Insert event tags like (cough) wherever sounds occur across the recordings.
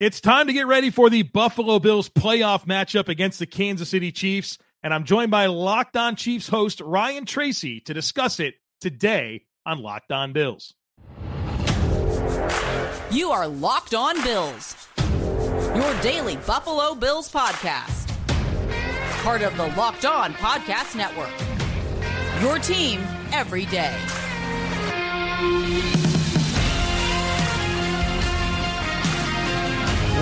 It's time to get ready for the Buffalo Bills playoff matchup against the Kansas City Chiefs. And I'm joined by Locked On Chiefs host Ryan Tracy to discuss it today on Locked On Bills. You are Locked On Bills, your daily Buffalo Bills podcast. Part of the Locked On Podcast Network. Your team every day.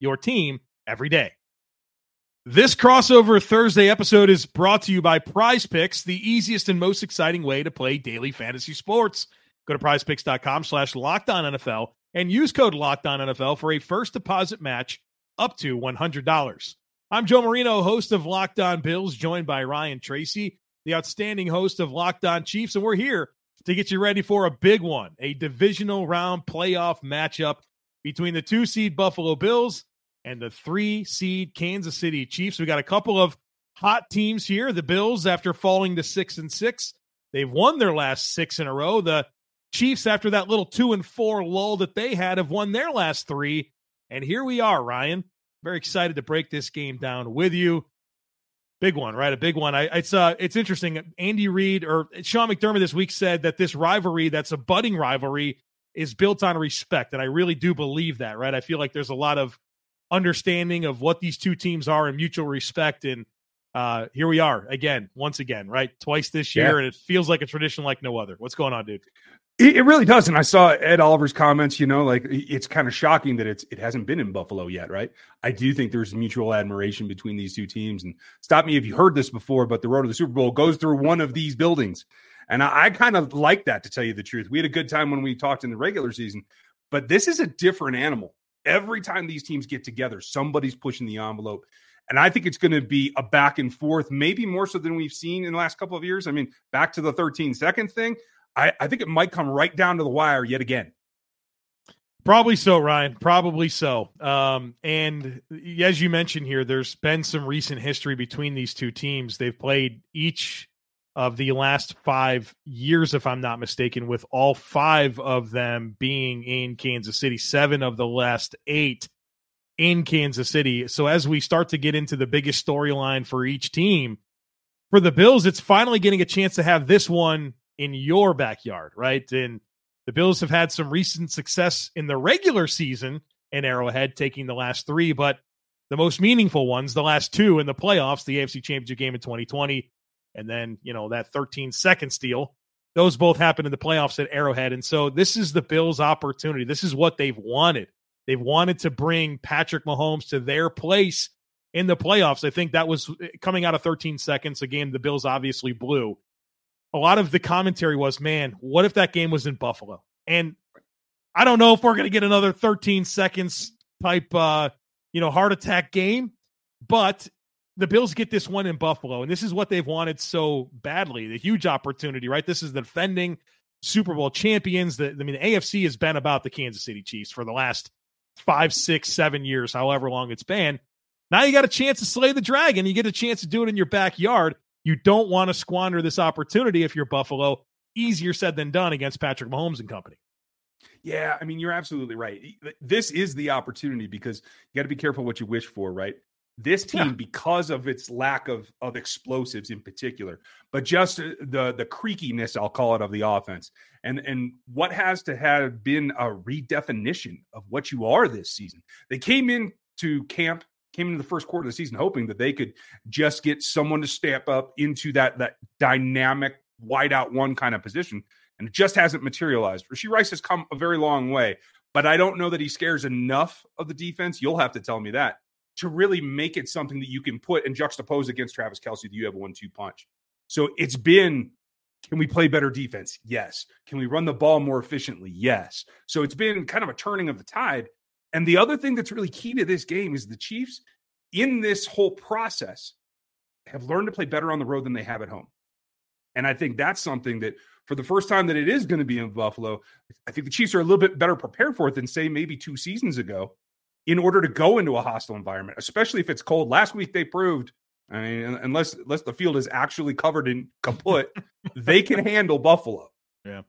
your team every day. This crossover Thursday episode is brought to you by Prize Picks, the easiest and most exciting way to play daily fantasy sports. Go to prizepicks.com slash locked on NFL and use code locked on NFL for a first deposit match up to $100. I'm Joe Marino, host of Locked On Bills, joined by Ryan Tracy, the outstanding host of Locked On Chiefs, and we're here to get you ready for a big one, a divisional round playoff matchup between the two seed Buffalo Bills and the three seed Kansas City Chiefs. We got a couple of hot teams here. The Bills, after falling to six and six, they've won their last six in a row. The Chiefs, after that little two and four lull that they had, have won their last three. And here we are, Ryan. Very excited to break this game down with you. Big one, right? A big one. I, it's uh, it's interesting. Andy Reid or Sean McDermott this week said that this rivalry, that's a budding rivalry, is built on respect, and I really do believe that. Right? I feel like there's a lot of understanding of what these two teams are and mutual respect, and uh, here we are again, once again, right? Twice this year, Yeah. and it feels like a tradition like no other. What's going on, dude? It, it really does. And I saw Ed Oliver's comments, you know, like it's kind of shocking that it's it hasn't been in Buffalo yet, right? I do think there's mutual admiration between these two teams. And stop me if you heard this before, but the road to the Super Bowl goes through one of these buildings. And I, I kind of like that to tell you the truth. We had a good time when we talked in the regular season, but this is a different animal. Every time these teams get together, somebody's pushing the envelope. And I think it's going to be a back and forth, maybe more so than we've seen in the last couple of years. I mean, back to the 13 second thing. I, I think it might come right down to the wire yet again. Probably so, Ryan. Probably so. Um, and as you mentioned here, there's been some recent history between these two teams. They've played each of the last five years, if I'm not mistaken, with all five of them being in Kansas City, seven of the last eight in Kansas City. So as we start to get into the biggest storyline for each team, for the Bills, it's finally getting a chance to have this one in your backyard, right? And the Bills have had some recent success in the regular season in Arrowhead, taking the last three, but the most meaningful ones, the last two in the playoffs, the AFC Championship game in 2020, and then, you know, that 13 second steal. Those both happened in the playoffs at Arrowhead. And so this is the Bills' opportunity. This is what they've wanted. They've wanted to bring Patrick Mahomes to their place in the playoffs. I think that was coming out of 13 seconds, a game the Bills obviously blew a lot of the commentary was, man, what if that game was in Buffalo? And I don't know if we're going to get another 13 seconds type, uh, you know, heart attack game, but the Bills get this one in Buffalo, and this is what they've wanted so badly. The huge opportunity, right? This is the defending Super Bowl champions. The, I mean, the AFC has been about the Kansas City Chiefs for the last five, six, seven years, however long it's been. Now you got a chance to slay the dragon. You get a chance to do it in your backyard. You don't want to squander this opportunity if you're Buffalo. Easier said than done against Patrick Mahomes and company. Yeah, I mean, you're absolutely right. This is the opportunity because you got to be careful what you wish for, right? This team, Yeah. because of its lack of of explosives in particular, but just uh, the the creakiness, I'll call it, of the offense, and and what has to have been a redefinition of what you are this season. They came in to camp, came into the first quarter of the season hoping that they could just get someone to step up into that that dynamic wide out one kind of position, and it just hasn't materialized. Rashee Rice has come a very long way, but I don't know that he scares enough of the defense. You'll have to tell me that to really make it something that you can put and juxtapose against Travis Kelce that you have a one two punch. So it's been can we play better defense? Yes. Can we run the ball more efficiently? Yes. So it's been kind of a turning of the tide. And the other thing that's really key to this game is the Chiefs in this whole process have learned to play better on the road than they have at home. And I think that's something that for the first time that it is going to be in Buffalo, I think the Chiefs are a little bit better prepared for it than say maybe two seasons ago in order to go into a hostile environment, especially if it's cold. Last week they proved, I mean, unless unless the field is actually covered in kaput, they can (laughs) handle Buffalo. Yeah.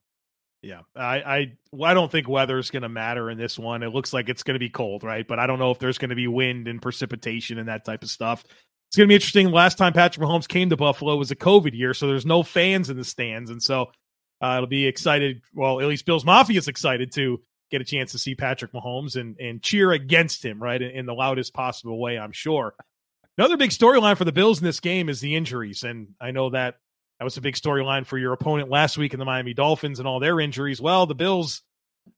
Yeah, I I, I don't think weather is going to matter in this one. It looks like it's going to be cold, right? But I don't know if there's going to be wind and precipitation and that type of stuff. It's going to be interesting. Last time Patrick Mahomes came to Buffalo was a COVID year, so there's no fans in the stands, and so uh, it'll be excited. Well, at least Bills Mafia is excited to get a chance to see Patrick Mahomes and and cheer against him, right, in, in the loudest possible way. I'm sure. Another big storyline for the Bills in this game is the injuries, and I know that that was a big storyline for your opponent last week in the Miami Dolphins and all their injuries. Well, the Bills,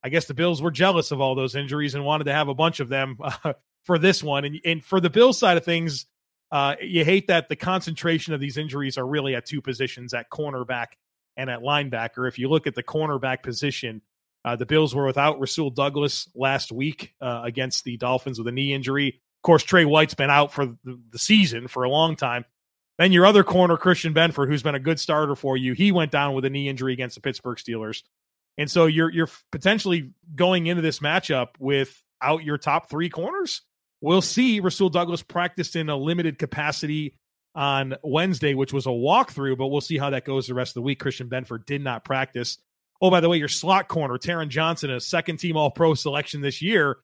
I guess the Bills were jealous of all those injuries and wanted to have a bunch of them uh, (laughs) for this one. And, and for the Bills side of things, uh, you hate that the concentration of these injuries are really at two positions at cornerback and at linebacker. If you look at the cornerback position, uh, the Bills were without Rasul Douglas last week uh, against the Dolphins with a knee injury. Of course, Trey White's been out for the, season for a long time. Then your other corner, Christian Benford, who's been a good starter for you, he went down with a knee injury against the Pittsburgh Steelers. And so you're you're potentially going into this matchup without your top three corners. We'll see. Rasul Douglas practiced in a limited capacity on Wednesday, which was a walkthrough, but we'll see how that goes the rest of the week. Christian Benford did not practice. Oh, by the way, your slot corner, Taron Johnson, a second team All Pro selection this year,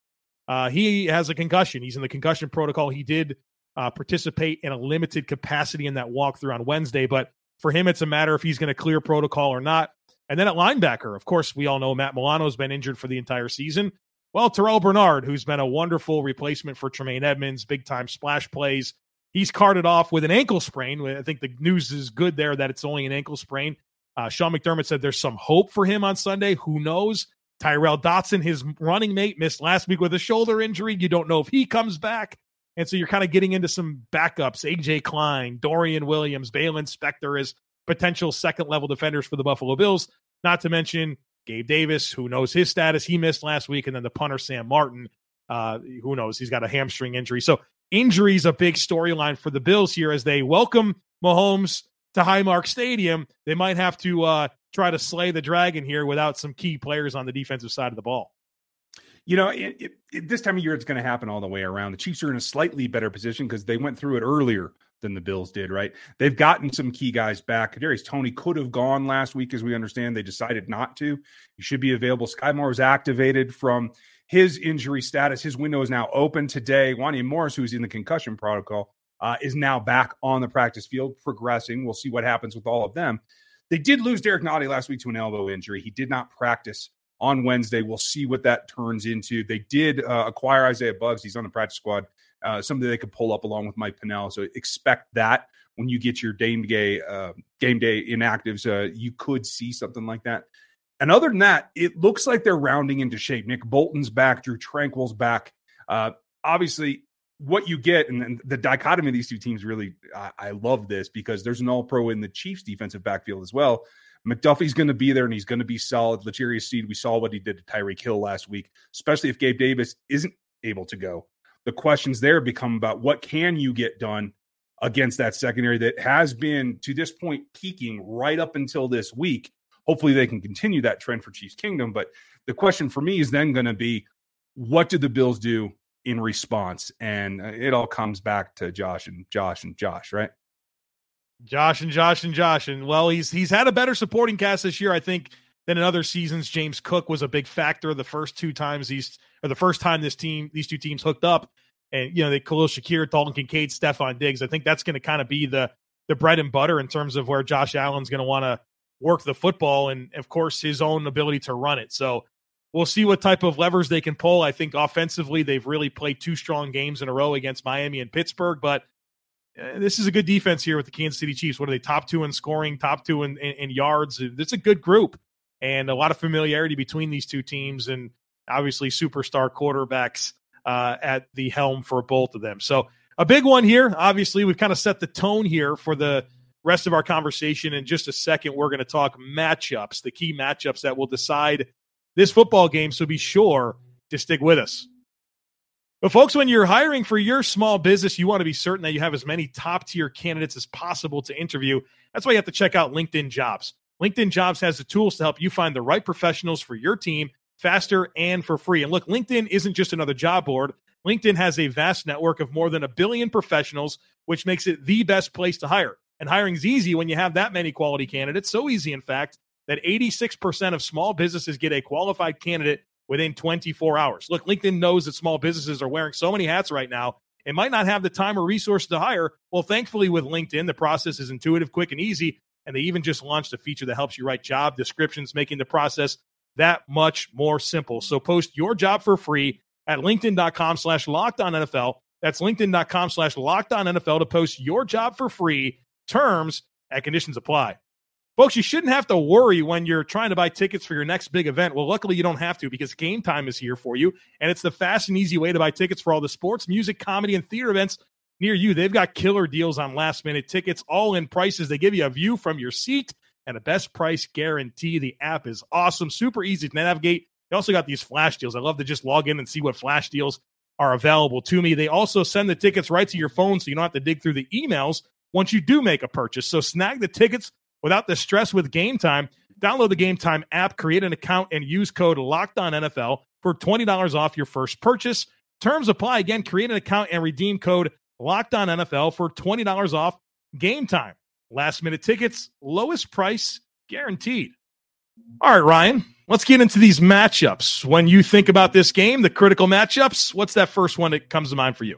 uh, he has a concussion. He's in the concussion protocol. He did uh, participate in a limited capacity in that walkthrough on Wednesday. But for him, it's a matter if he's going to clear protocol or not. And then at linebacker, of course, we all know Matt Milano's been injured for the entire season. Well, Terrel Bernard, who's been a wonderful replacement for Tremaine Edmunds, big time splash plays, he's carted off with an ankle sprain. I think the news is good there that it's only an ankle sprain. Uh, Sean McDermott said there's some hope for him on Sunday. Who knows? Tyrel Dodson, his running mate, missed last week with a shoulder injury. You don't know if he comes back. And so you're kind of getting into some backups AJ Klein, Dorian Williams, Baylon Spector as potential second level defenders for the Buffalo Bills. Not to mention Gabe Davis, who knows his status. He missed last week. And then the punter, Sam Martin, uh, who knows? He's got a hamstring injury. So injuries a big storyline for the Bills here as they welcome Mahomes to Highmark Stadium. They might have to uh, try to slay the dragon here without some key players on the defensive side of the ball. You know, it, it, it, this time of year, it's going to happen all the way around. The Chiefs are in a slightly better position because they went through it earlier than the Bills did, right? They've gotten some key guys back. Kadarius Toney could have gone last week, as we understand. They decided not to. He should be available. Skyy Moore was activated from his injury status. His window is now open today. Wanya Morris, who's in the concussion protocol, uh, is now back on the practice field, progressing. We'll see what happens with all of them. They did lose Derrick Nnadi last week to an elbow injury. He did not practice on Wednesday. We'll see what that turns into. They did uh, acquire Isaiah Buggs. He's on the practice squad. Uh, something they could pull up along with Mike Pennel. So expect that when you get your game day uh, game day inactives, uh, you could see something like that. And other than that, it looks like they're rounding into shape. Nick Bolton's back, Drue Tranquill's back. Uh, obviously, what you get and the dichotomy of these two teams really, I, I love this because there's an All Pro in the Chiefs defensive backfield as well. McDuffie's going to be there and he's going to be solid. L'Jarius Sneed we saw what he did to Tyreek Hill last week, especially if Gabe Davis isn't able to go. The questions there become about what can you get done against that secondary that has been to this point peaking right up until this week. Hopefully they can continue that trend for Chiefs Kingdom. But the question for me is then going to be what do the Bills do in response? And uh, it all comes back to Josh and Josh and Josh, right? Josh and Josh and Josh. And well, he's he's had a better supporting cast this year, I think, than in other seasons. James Cook was a big factor the first two times these or the first time this team, these two teams hooked up. And you know, they Khalil Shakir, Dalton Kincaid, Stefon Diggs. I think that's going to kind of be the the bread and butter in terms of where Josh Allen's going to want to work the football and of course his own ability to run it. So we'll see what type of levers they can pull. I think offensively they've really played two strong games in a row against Miami and Pittsburgh, but uh, this is a good defense here with the Kansas City Chiefs. What are they? Top two in scoring, top two in, in, in yards. It's a good group and a lot of familiarity between these two teams, and obviously superstar quarterbacks uh, at the helm for both of them. So a big one here. Obviously, we've kind of set the tone here for the rest of our conversation. In just a second, we're going to talk matchups, the key matchups that will decide this football game. So be sure to stick with us. But, folks, when you're hiring for your small business, you want to be certain that you have as many top tier candidates as possible to interview. That's why you have to check out LinkedIn Jobs. LinkedIn Jobs has the tools to help you find the right professionals for your team faster and for free. And look, LinkedIn isn't just another job board. LinkedIn has a vast network of more than a billion professionals, which makes it the best place to hire. And hiring is easy when you have that many quality candidates. So easy, in fact, that 86% of small businesses get a qualified candidate within 24 hours. Look, LinkedIn knows that small businesses are wearing so many hats right now and might not have the time or resource to hire. Well, thankfully, with LinkedIn, the process is intuitive, quick, and easy. And they even just launched a feature that helps you write job descriptions, making the process that much more simple. So post your job for free at LinkedIn.com slash locked on NFL. That's LinkedIn.com slash locked on NFL to post your job for free. Terms and conditions apply. Folks, you shouldn't have to worry when you're trying to buy tickets for your next big event. Well, luckily, you don't have to because Game Time is here for you. And it's the fast and easy way to buy tickets for all the sports, music, comedy, and theater events near you. They've got killer deals on last minute tickets, all in prices. They give you a view from your seat and a best price guarantee. The app is awesome, super easy to navigate. They also got these flash deals. I love to just log in and see what flash deals are available to me. They also send the tickets right to your phone so you don't have to dig through the emails once you do make a purchase. So snag the tickets without the stress with Game Time. Download the Game Time app, create an account, and use code Locked On NFL for twenty dollars off your first purchase. Terms apply. Again, create an account and redeem code Locked On NFL for twenty dollars off Game Time. Last minute tickets, lowest price guaranteed. All right, Ryan, let's get into these matchups. When you think about this game, the critical matchups, what's that first one that comes to mind for you?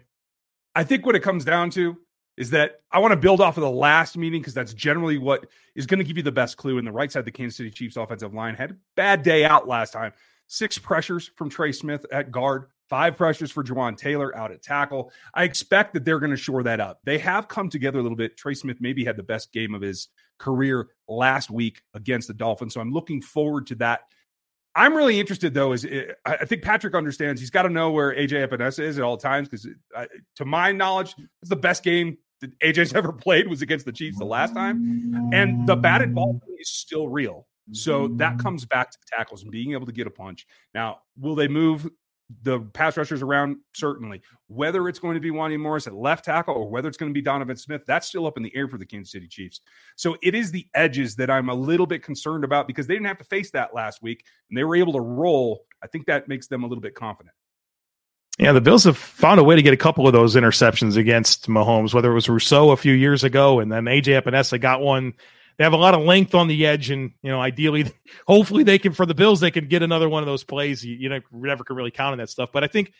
I think what it comes down to is that I want to build off of the last meeting because that's generally what is going to give you the best clue. In the right side, the Kansas City Chiefs offensive line had a bad day out last time. Six pressures from Trey Smith at guard, five pressures for Jawaan Taylor out at tackle. I expect that they're going to shore that up. They have come together a little bit. Trey Smith maybe had the best game of his career last week against the Dolphins. So I'm looking forward to that. I'm really interested though. Is eh, I think Patrick understands he's got to know where AJ Epenesa is at all times because, to my knowledge, it's the best game that AJ's (laughs) ever played was against the Chiefs the last time, and the batted ball is still real. So that comes back to the tackles and being able to get a punch. Now, will they move the pass rushers around? Certainly. Whether it's going to be Wanya Morris at left tackle or whether it's going to be Donovan Smith, that's still up in the air for the Kansas City Chiefs. So it is the edges that I'm a little bit concerned about because they didn't have to face that last week and they were able to roll. I think that makes them a little bit confident. Yeah, the Bills have found a way to get a couple of those interceptions against Mahomes, whether it was Rousseau a few years ago and then AJ Epenesa got one. They have a lot of length on the edge, and you know, ideally, (laughs) hopefully, they can for the Bills they can get another one of those plays. You, you know, never can really count on that stuff, but I think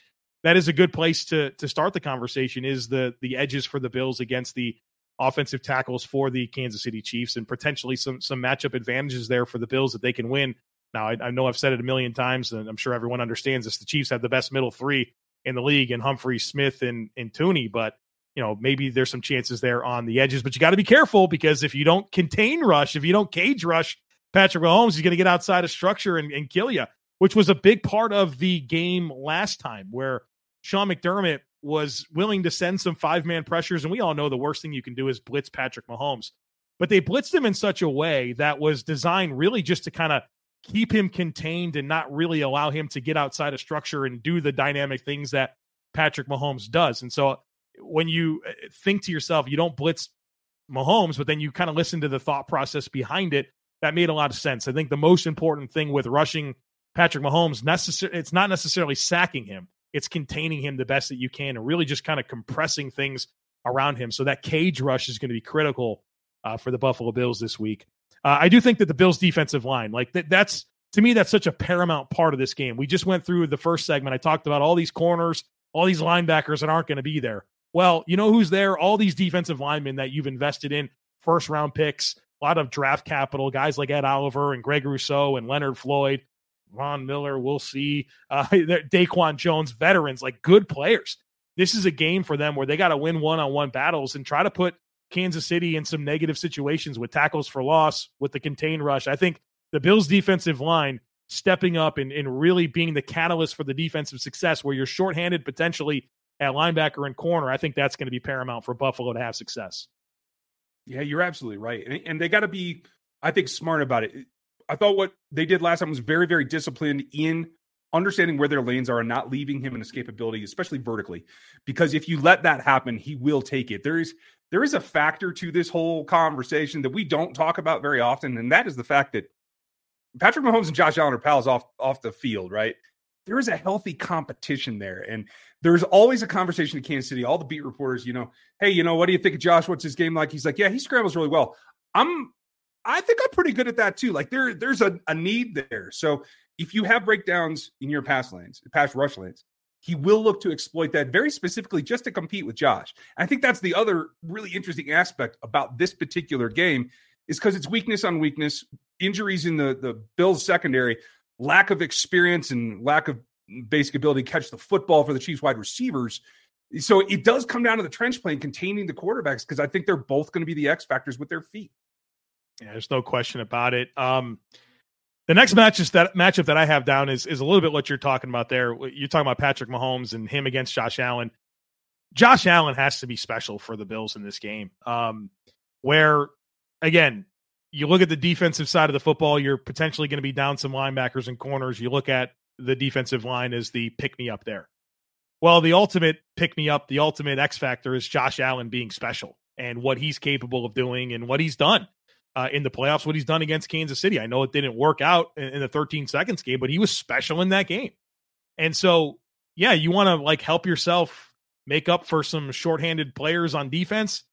that is a good place to to start the conversation. Is the the edges for the Bills against the offensive tackles for the Kansas City Chiefs, and potentially some some matchup advantages there for the Bills that they can win. Now, I, I know I've said it a million times, and I'm sure everyone understands this. The Chiefs have the best middle three in the league and Humphrey Smith and, and Thuney, but you know, maybe there's some chances there on the edges, but you got to be careful because if you don't contain rush, if you don't cage rush Patrick Mahomes, he's going to get outside of structure and, and kill you, which was a big part of the game last time where Sean McDermott was willing to send some five man pressures. And we all know the worst thing you can do is blitz Patrick Mahomes. But they blitzed him in such a way that was designed really just to kind of keep him contained and not really allow him to get outside of structure and do the dynamic things that Patrick Mahomes does. And so when you uh, think to yourself, you don't blitz Mahomes, but then you kind of listen to the thought process behind it, that made a lot of sense. I think the most important thing with rushing Patrick Mahomes, necessar- it's not necessarily sacking him, it's containing him the best that you can and really just kind of compressing things around him. So that cage rush is going to be critical uh, for the Buffalo Bills this week. Uh, I do think that the Bills' defensive line, like th- that's to me, that's such a paramount part of this game. We just went through the first segment. I talked about all these corners, all these linebackers that aren't going to be there. Well, you know who's there? All these defensive linemen that you've invested in, first round picks, a lot of draft capital, guys like Ed Oliver and Greg Rousseau and Leonard Floyd, Von Miller. We'll see. Uh, (laughs) Daquan Jones, veterans, like good players. This is a game for them where they got to win one on one battles and try to put Kansas City in some negative situations with tackles for loss, with the contained rush. I think the Bills' defensive line stepping up and, and really being the catalyst for the defensive success where you're shorthanded potentially at linebacker and corner. I think that's going to be paramount for Buffalo to have success. Yeah, you're absolutely right. And, and they got to be, I think, smart about it. I thought what they did last time was very, very disciplined in understanding where their lanes are and not leaving him an escapability, especially vertically. Because if you let that happen, he will take it. There is there is a factor to this whole conversation that we don't talk about very often, and that is the fact that Patrick Mahomes and Josh Allen are pals off off the field, right? There is a healthy competition there, and there's always a conversation in Kansas City. All the beat reporters, you know, hey, you know, what do you think of Josh? What's his game like? He's like, yeah, he scrambles really well. I'm, I think I'm pretty good at that too. Like there, there's a, a need there. So if you have breakdowns in your pass lanes, pass rush lanes, he will look to exploit that very specifically just to compete with Josh. I think that's the other really interesting aspect about this particular game is because it's weakness on weakness, injuries in the the Bills secondary, lack of experience and lack of basic ability to catch the football for the Chiefs wide receivers. So it does come down to the trench plane containing the quarterbacks because I think they're both going to be the X factors with their feet. Yeah, there's no question about it. Um, the next match is that matchup that I have down is is a little bit what you're talking about there. You're talking about Patrick Mahomes and him against Josh Allen. Josh Allen has to be special for the Bills in this game. Um, where again, you look at the defensive side of the football, you're potentially going to be down some linebackers and corners. You look at the defensive line as the pick me up there. Well, the ultimate pick me up, the ultimate X factor is Josh Allen being special and what he's capable of doing and what he's done uh, in the playoffs, what he's done against Kansas City. I know it didn't work out in, in the 13 seconds game, but he was special in that game. And so, yeah, you want to like help yourself make up for some shorthanded players on defense.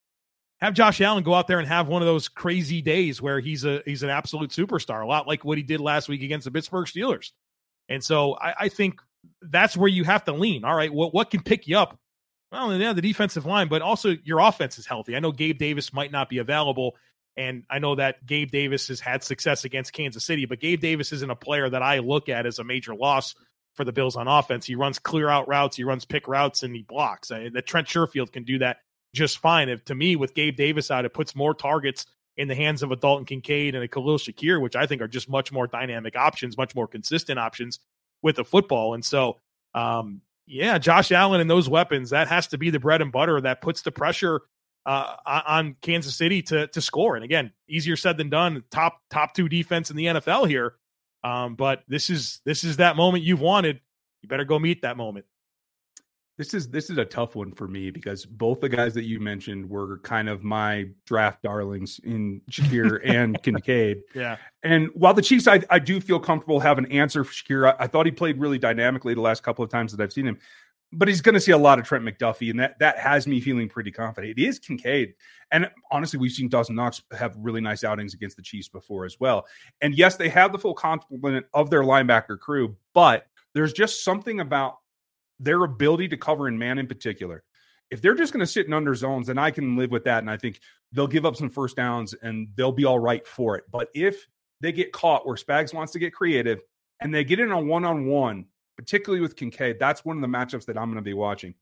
Have Josh Allen go out there and have one of those crazy days where he's a he's an absolute superstar, a lot like what he did last week against the Pittsburgh Steelers. And so I, I think that's where you have to lean. All right, what what can pick you up? Well, yeah, the defensive line, but also your offense is healthy. I know Gabe Davis might not be available, and I know that Gabe Davis has had success against Kansas City, but Gabe Davis isn't a player that I look at as a major loss for the Bills on offense. He runs clear out routes, he runs pick routes, and he blocks. I, the Trent Sherfield can do that just fine. If, to me, with Gabe Davis out, it puts more targets in the hands of a Dalton Kincaid and a Khalil Shakir, which I think are just much more dynamic options, much more consistent options with the football. And so, um, yeah, Josh Allen and those weapons, that has to be the bread and butter that puts the pressure uh, on Kansas City to to score. And again, easier said than done. Top top two defense in the NFL here. Um, but this is this is that moment you've wanted. You better go meet that moment. This is this is a tough one for me because both the guys that you mentioned were kind of my draft darlings in Shakir and (laughs) Kincaid. Yeah. And while the Chiefs, I, I do feel comfortable have an answer for Shakir. I, I thought he played really dynamically the last couple of times that I've seen him but he's going to see a lot of Trent McDuffie, and that that has me feeling pretty confident. It is Kincaid, and honestly, we've seen Dawson Knox have really nice outings against the Chiefs before as well. And yes, they have the full complement of their linebacker crew, but there's just something about their ability to cover in man in particular. If they're just going to sit in under zones, then I can live with that, and I think they'll give up some first downs and they'll be all right for it. But if they get caught where Spags wants to get creative and they get in a one on one particularly with Kincaid. That's one of the matchups that I'm going to be watching.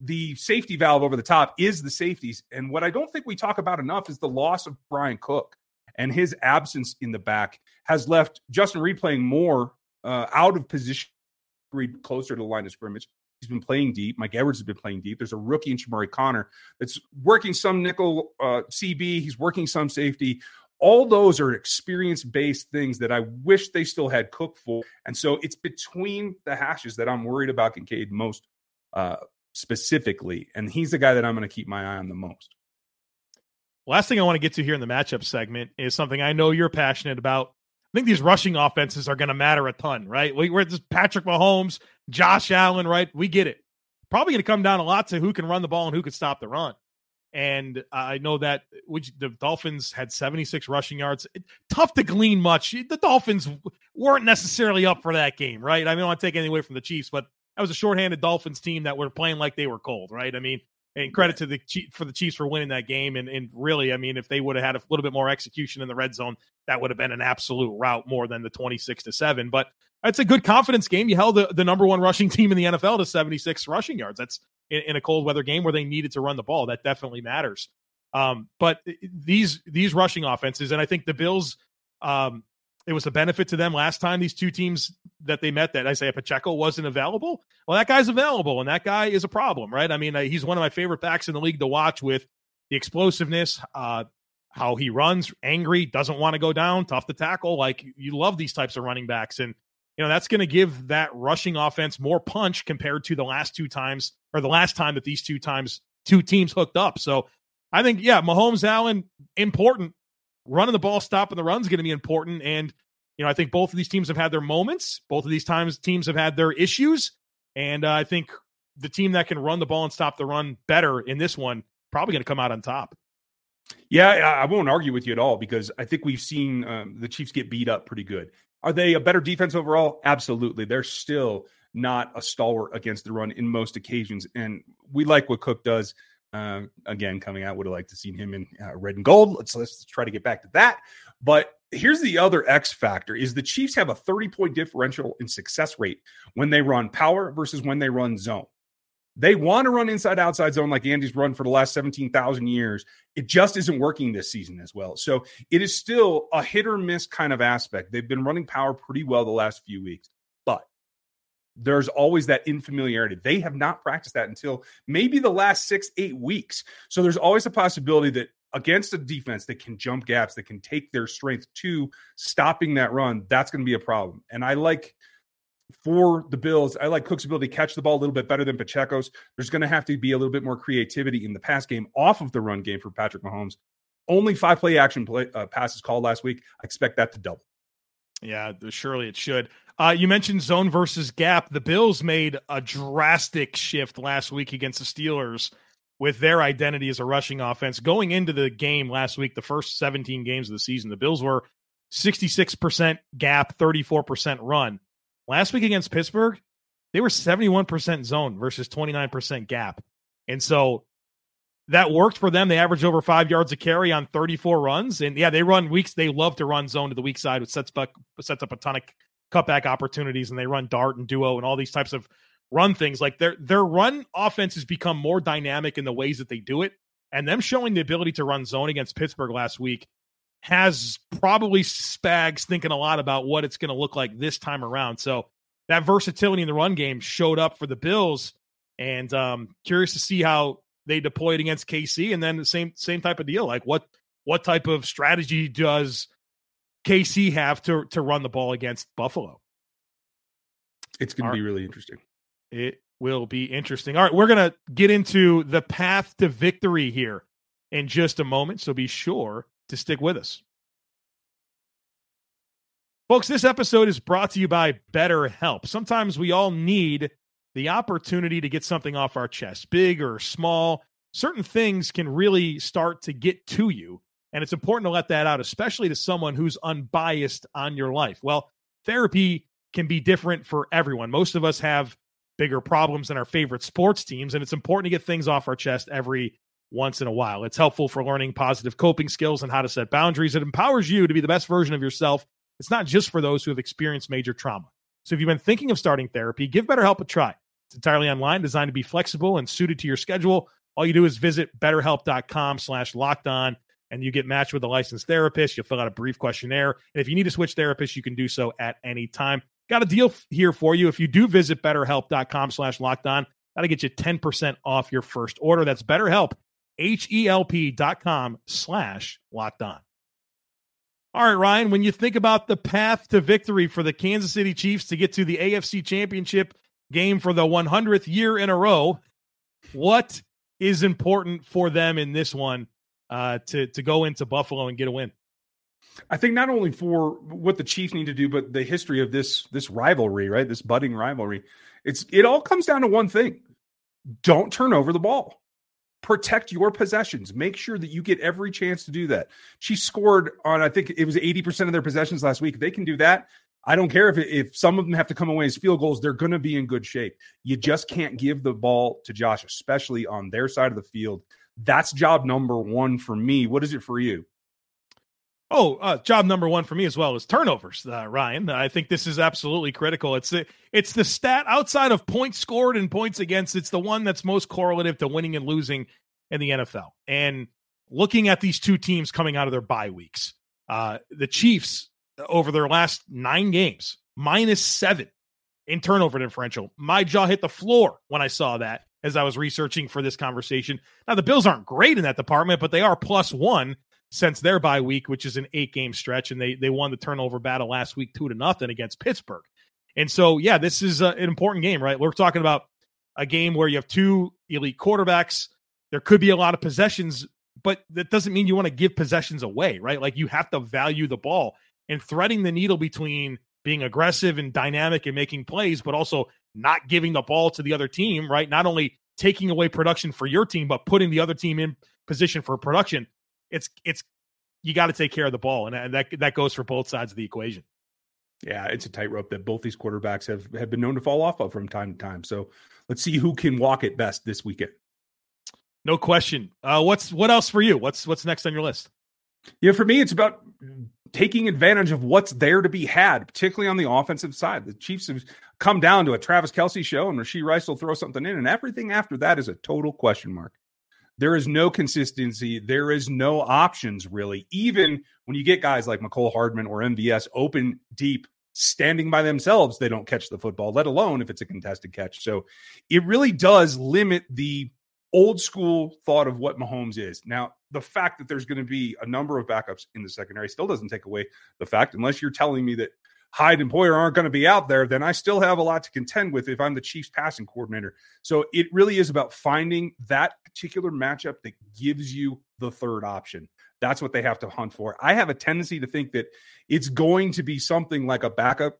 The safety valve over the top is the safeties. And what I don't think we talk about enough is the loss of Bryan Cook and his absence in the back has left Justin Reid playing more uh, out of position, closer to the line of scrimmage. He's been playing deep. Mike Edwards has been playing deep. There's a rookie in Chamarri Connor that's working some nickel uh, CB. He's working some safety all those are experience based things that I wish they still had Cook for. And so it's between the hashes that I'm worried about Kincaid most uh, specifically. And he's the guy that I'm going to keep my eye on the most. Last thing I want to get to here in the matchup segment is something I know you're passionate about. I think these rushing offenses are going to matter a ton, right? We, we're just Patrick Mahomes, Josh Allen, right? We get it. Probably going to come down a lot to who can run the ball and who can stop the run. And I know that which the Dolphins had 76 rushing yards. Tough to glean much. The Dolphins weren't necessarily up for that game, right? I mean, I don't want to take anything away from the Chiefs, but that was a shorthanded Dolphins team that were playing like they were cold, right? I mean, and credit to the for the Chiefs for winning that game. And, and really, I mean, if they would have had a little bit more execution in the red zone, that would have been an absolute rout more than the 26 to 7. But it's a good confidence game. You held the, the number one rushing (laughs) team in the NFL to 76 rushing yards. That's in, in, a cold weather game where they needed to run the ball. That definitely matters. Um, but these these rushing offenses, and I think the Bills, um, it was a benefit to them last time. These two teams that they met, that Isiah Pacheco wasn't available. Well, that guy's available, and that guy is a problem, right? I mean, he's one of my favorite backs in the league to watch with the explosiveness, uh, how he runs, angry, doesn't want to go down, tough to tackle. Like you love these types of running backs, and you know, that's going to give that rushing offense more punch compared to the last two times or the last time that these two times two teams hooked up. So I think, yeah, Mahomes Allen, important. Running the ball, stopping the run is going to be important. And, you know, I think both of these teams have had their moments. Both of these times teams have had their issues. And uh, I think the team that can run the ball and stop the run better in this one probably going to come out on top. Yeah, I won't argue with you at all because I think we've seen um, the Chiefs get beat up pretty good. Are they a better defense overall? Absolutely. They're still not a stalwart against the run in most occasions. And we like what Cook does. Uh, again, coming out, would have liked to seen him in uh, red and gold. Let's let's try to get back to that. But here's the other X factor: is the Chiefs have a 30 point differential in success rate when they run power versus when they run zone. They want to run inside outside zone like Andy's run for the last 17,000 years. It just isn't working this season as well. So it is still a hit or miss kind of aspect. They've been running power pretty well the last few weeks, but there's always that infamiliarity. They have not practiced that until maybe the last six, eight weeks. So there's always a possibility that against a defense that can jump gaps, that can take their strength to stopping that run, that's going to be a problem. And I like for the Bills, I like Cook's ability to catch the ball a little bit better than Pacheco's. There's going to have to be a little bit more creativity in the pass game off of the run game for Patrick Mahomes. Only five play action play, uh, passes called last week. I expect that to double. Yeah, surely it should. Uh, you mentioned zone versus gap. The Bills made a drastic shift last week against the Steelers with their identity as a rushing offense. Going into the game last week, the first 17 games of the season, the Bills were 66% gap, 34% run. Last week against Pittsburgh, they were 71% zone versus 29% gap. And so that worked for them. They averaged over five yards a carry on 34 runs. And yeah, they run weeks. They love to run zone to the weak side, which sets, up, sets up a ton of cutback opportunities. And they run dart and duo and all these types of run things. Like their their run offense has become more dynamic in the ways that they do it. And them showing the ability to run zone against Pittsburgh last week has probably Spags thinking a lot about what it's going to look like this time around. So that versatility in the run game showed up for the Bills, and um, curious to see how they deployed against KC, and then the same same type of deal. Like what what type of strategy does KC have to to run the ball against Buffalo? It's going to be really interesting. It will be interesting. All right, we're going to get into the path to victory here in just a moment, so be sure to stick with us. Folks, this episode is brought to you by BetterHelp. Sometimes we all need the opportunity to get something off our chest, big or small. Certain things can really start to get to you. And it's important to let that out, especially to someone who's unbiased on your life. Well, therapy can be different for everyone. Most of us have bigger problems than our favorite sports teams, and it's important to get things off our chest every once in a while. It's helpful for learning positive coping skills and how to set boundaries. It empowers you to be the best version of yourself. It's not just for those who have experienced major trauma. So if you've been thinking of starting therapy, give BetterHelp a try. It's entirely online, designed to be flexible and suited to your schedule. All you do is visit betterhelp.com slash locked on and you get matched with a licensed therapist. You'll fill out a brief questionnaire. And if you need to switch therapists, you can do so at any time. Got a deal here for you. If you do visit betterhelp.com slash locked on, that'll get you 10% off your first order. That's BetterHelp, H-E-L-P dot com slash locked on. All right, Ryan, when you think about the path to victory for the Kansas City Chiefs to get to the AFC Championship game for the 100th year in a row, what is important for them in this one uh, to, to go into Buffalo and get a win? I think not only for what the Chiefs need to do, but the history of this this rivalry, right? This budding rivalry. It's it all comes down to one thing. Don't turn over the ball protect your possessions. Make sure that you get every chance to do that. She scored on, I think it was 80% of their possessions last week. If they can do that, I don't care if if some of them have to come away as field goals, they're going to be in good shape. You just can't give the ball to Josh, especially on their side of the field. That's job number one for me. What is it for you? Oh, uh, job number one for me as well is turnovers, uh, Ryan. I think this is absolutely critical. It's the it's the stat outside of points scored and points against. It's the one that's most correlative to winning and losing in the NFL. And looking at these two teams coming out of their bye weeks, uh, the Chiefs over their last nine games minus seven in turnover differential. My jaw hit the floor when I saw that as I was researching for this conversation. Now the Bills aren't great in that department, but they are plus one since their bye week, which is an eight game stretch, and they they won the turnover battle last week two to nothing against Pittsburgh. And so, yeah, this is uh, an important game, right? We're talking about a game where you have two elite quarterbacks. There could be a lot of possessions, but that doesn't mean you want to give possessions away, right? Like you have to value the ball and threading the needle between being aggressive and dynamic and making plays, but also not giving the ball to the other team, right? Not only taking away production for your team, but putting the other team in position for production. It's it's you got to take care of the ball, and that that goes for both sides of the equation. Yeah, it's a tightrope that both these quarterbacks have have been known to fall off of from time to time. So let's see who can walk it best this weekend. No question. Uh, what's what else for you? What's what's next on your list? Yeah, for me, it's about taking advantage of what's there to be had, particularly on the offensive side. The Chiefs have come down to a Travis Kelce show, and Rashee Rice will throw something in, and everything after that is a total question mark. There is no consistency. There is no options, really. Even when you get guys like Mecole Hardman or MVS open deep, standing by themselves, they don't catch the football, let alone if it's a contested catch. So it really does limit the old school thought of what Mahomes is. Now, the fact that there's going to be a number of backups in the secondary still doesn't take away the fact, unless you're telling me that Hyde and Poyer aren't going to be out there, then I still have a lot to contend with if I'm the Chiefs passing coordinator. So it really is about finding that particular matchup that gives you the third option. That's what they have to hunt for. I have a tendency to think that it's going to be something like a backup,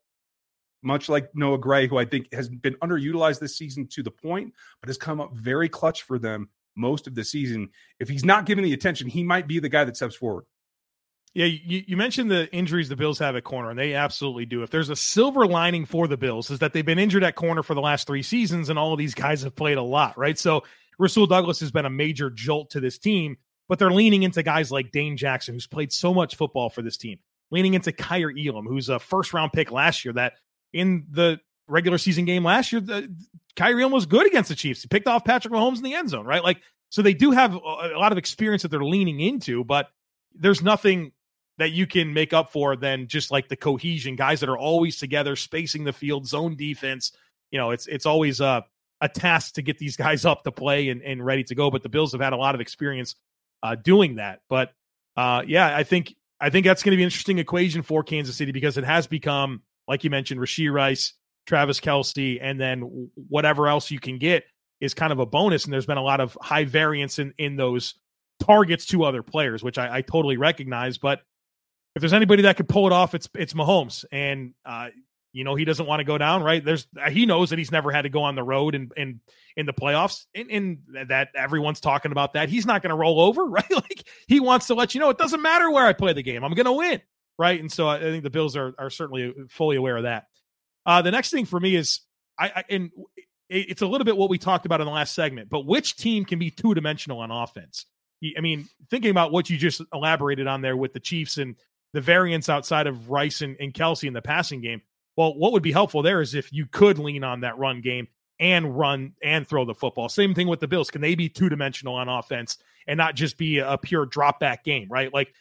much like Noah Gray, who I think has been underutilized this season to the point, but has come up very clutch for them most of the season. If he's not given the attention, he might be the guy that steps forward. Yeah, you, you mentioned the injuries the Bills have at corner, and they absolutely do. If there's a silver lining for the Bills, is that they've been injured at corner for the last three seasons, and all of these guys have played a lot, right? So Rasul Douglas has been a major jolt to this team, but they're leaning into guys like Dane Jackson, who's played so much football for this team, leaning into Kaiir Elam, who's a first round pick last year. That in the regular season game last year, the, Elam was good against the Chiefs. He picked off Patrick Mahomes in the end zone, right? Like, so they do have a lot of experience that they're leaning into, but there's nothing that you can make up for than just like the cohesion, guys that are always together, spacing the field, zone defense. You know, it's it's always a a task to get these guys up to play and, and ready to go. But the Bills have had a lot of experience uh, doing that. But uh, yeah, I think I think that's going to be an interesting equation for Kansas City because it has become, like you mentioned, Rashee Rice, Travis Kelce, and then whatever else you can get is kind of a bonus. And there's been a lot of high variance in in those targets to other players, which I, I totally recognize. But if there's anybody that could pull it off, it's it's Mahomes, and uh, you know he doesn't want to go down. Right? There's he knows that he's never had to go on the road and in, in, in the playoffs, and, and that everyone's talking about that. He's not going to roll over, (laughs) right? Like he wants to let you know it doesn't matter where I play the game, I'm going to win, right? And so I think the Bills are are certainly fully aware of that. Uh, the next thing for me is I, I and it's a little bit what we talked about in the last segment, but which team can be two dimensional on offense? I mean, thinking about what you just elaborated on there with the Chiefs and the variance outside of Rice and, and Kelce in the passing game. Well, what would be helpful there is if you could lean on that run game and run and throw the football. Same thing with the Bills. Can they be two dimensional on offense and not just be a pure drop back game, right? Like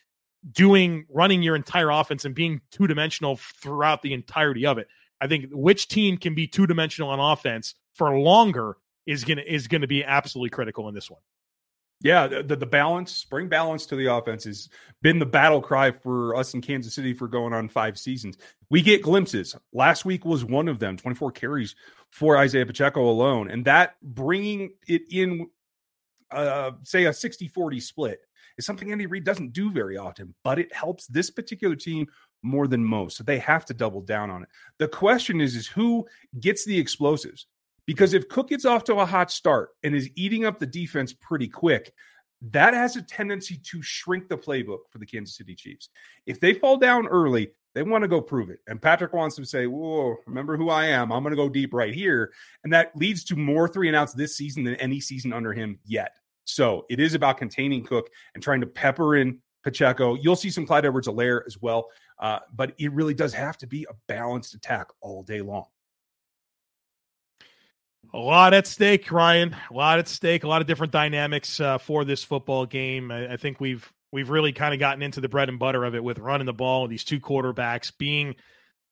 doing running your entire offense and being two dimensional throughout the entirety of it. I think which team can be two dimensional on offense for longer is gonna is gonna be absolutely critical in this one. Yeah, the, the balance, bring balance to the offense has been the battle cry for us in Kansas City for going on five seasons. We get glimpses. Last week was one of them, 24 carries for Isiah Pacheco alone. And that bringing it in, uh, say, a 60 40 split is something Andy Reid doesn't do very often, but it helps this particular team more than most. So they have to double down on it. The question is, is who gets the explosives? Because if Cook gets off to a hot start and is eating up the defense pretty quick, that has a tendency to shrink the playbook for the Kansas City Chiefs. If they fall down early, they want to go prove it. And Patrick wants to say, Whoa, remember who I am. I'm going to go deep right here. And that leads to more three and outs this season than any season under him yet. So it is about containing Cook and trying to pepper in Pacheco. You'll see some Clyde Edwards Helaire as well. Uh, but it really does have to be a balanced attack all day long. A lot at stake, Ryan. A lot at stake. A lot of different dynamics uh, for this football game. I, I think we've we've really kind of gotten into the bread and butter of it with running the ball, these two quarterbacks being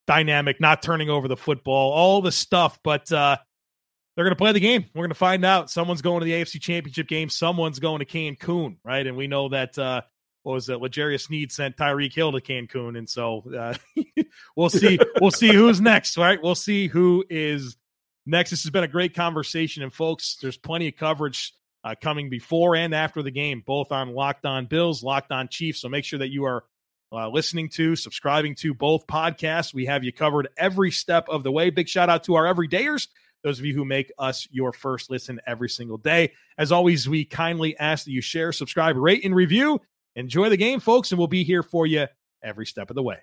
dynamic, not turning over the football, all the stuff. But uh, they're going to play the game. We're going to find out. Someone's going to the AFC Championship game. Someone's going to Cancun, right? And we know that uh, what was it? L'Jarius Sneed sent Tyreek Hill to Cancun, and so uh, (laughs) we'll see. We'll see who's next. Right? We'll see who is next. This has been a great conversation, and folks, there's plenty of coverage uh, coming before and after the game, both on Locked On Bills, Locked On Chiefs. So make sure that you are uh, listening to, subscribing to both podcasts. We have you covered every step of the way. Big shout out to our everydayers, those of you who make us your first listen every single day. As always, we kindly ask that you share, subscribe, rate, and review. Enjoy the game, folks, and we'll be here for you every step of the way.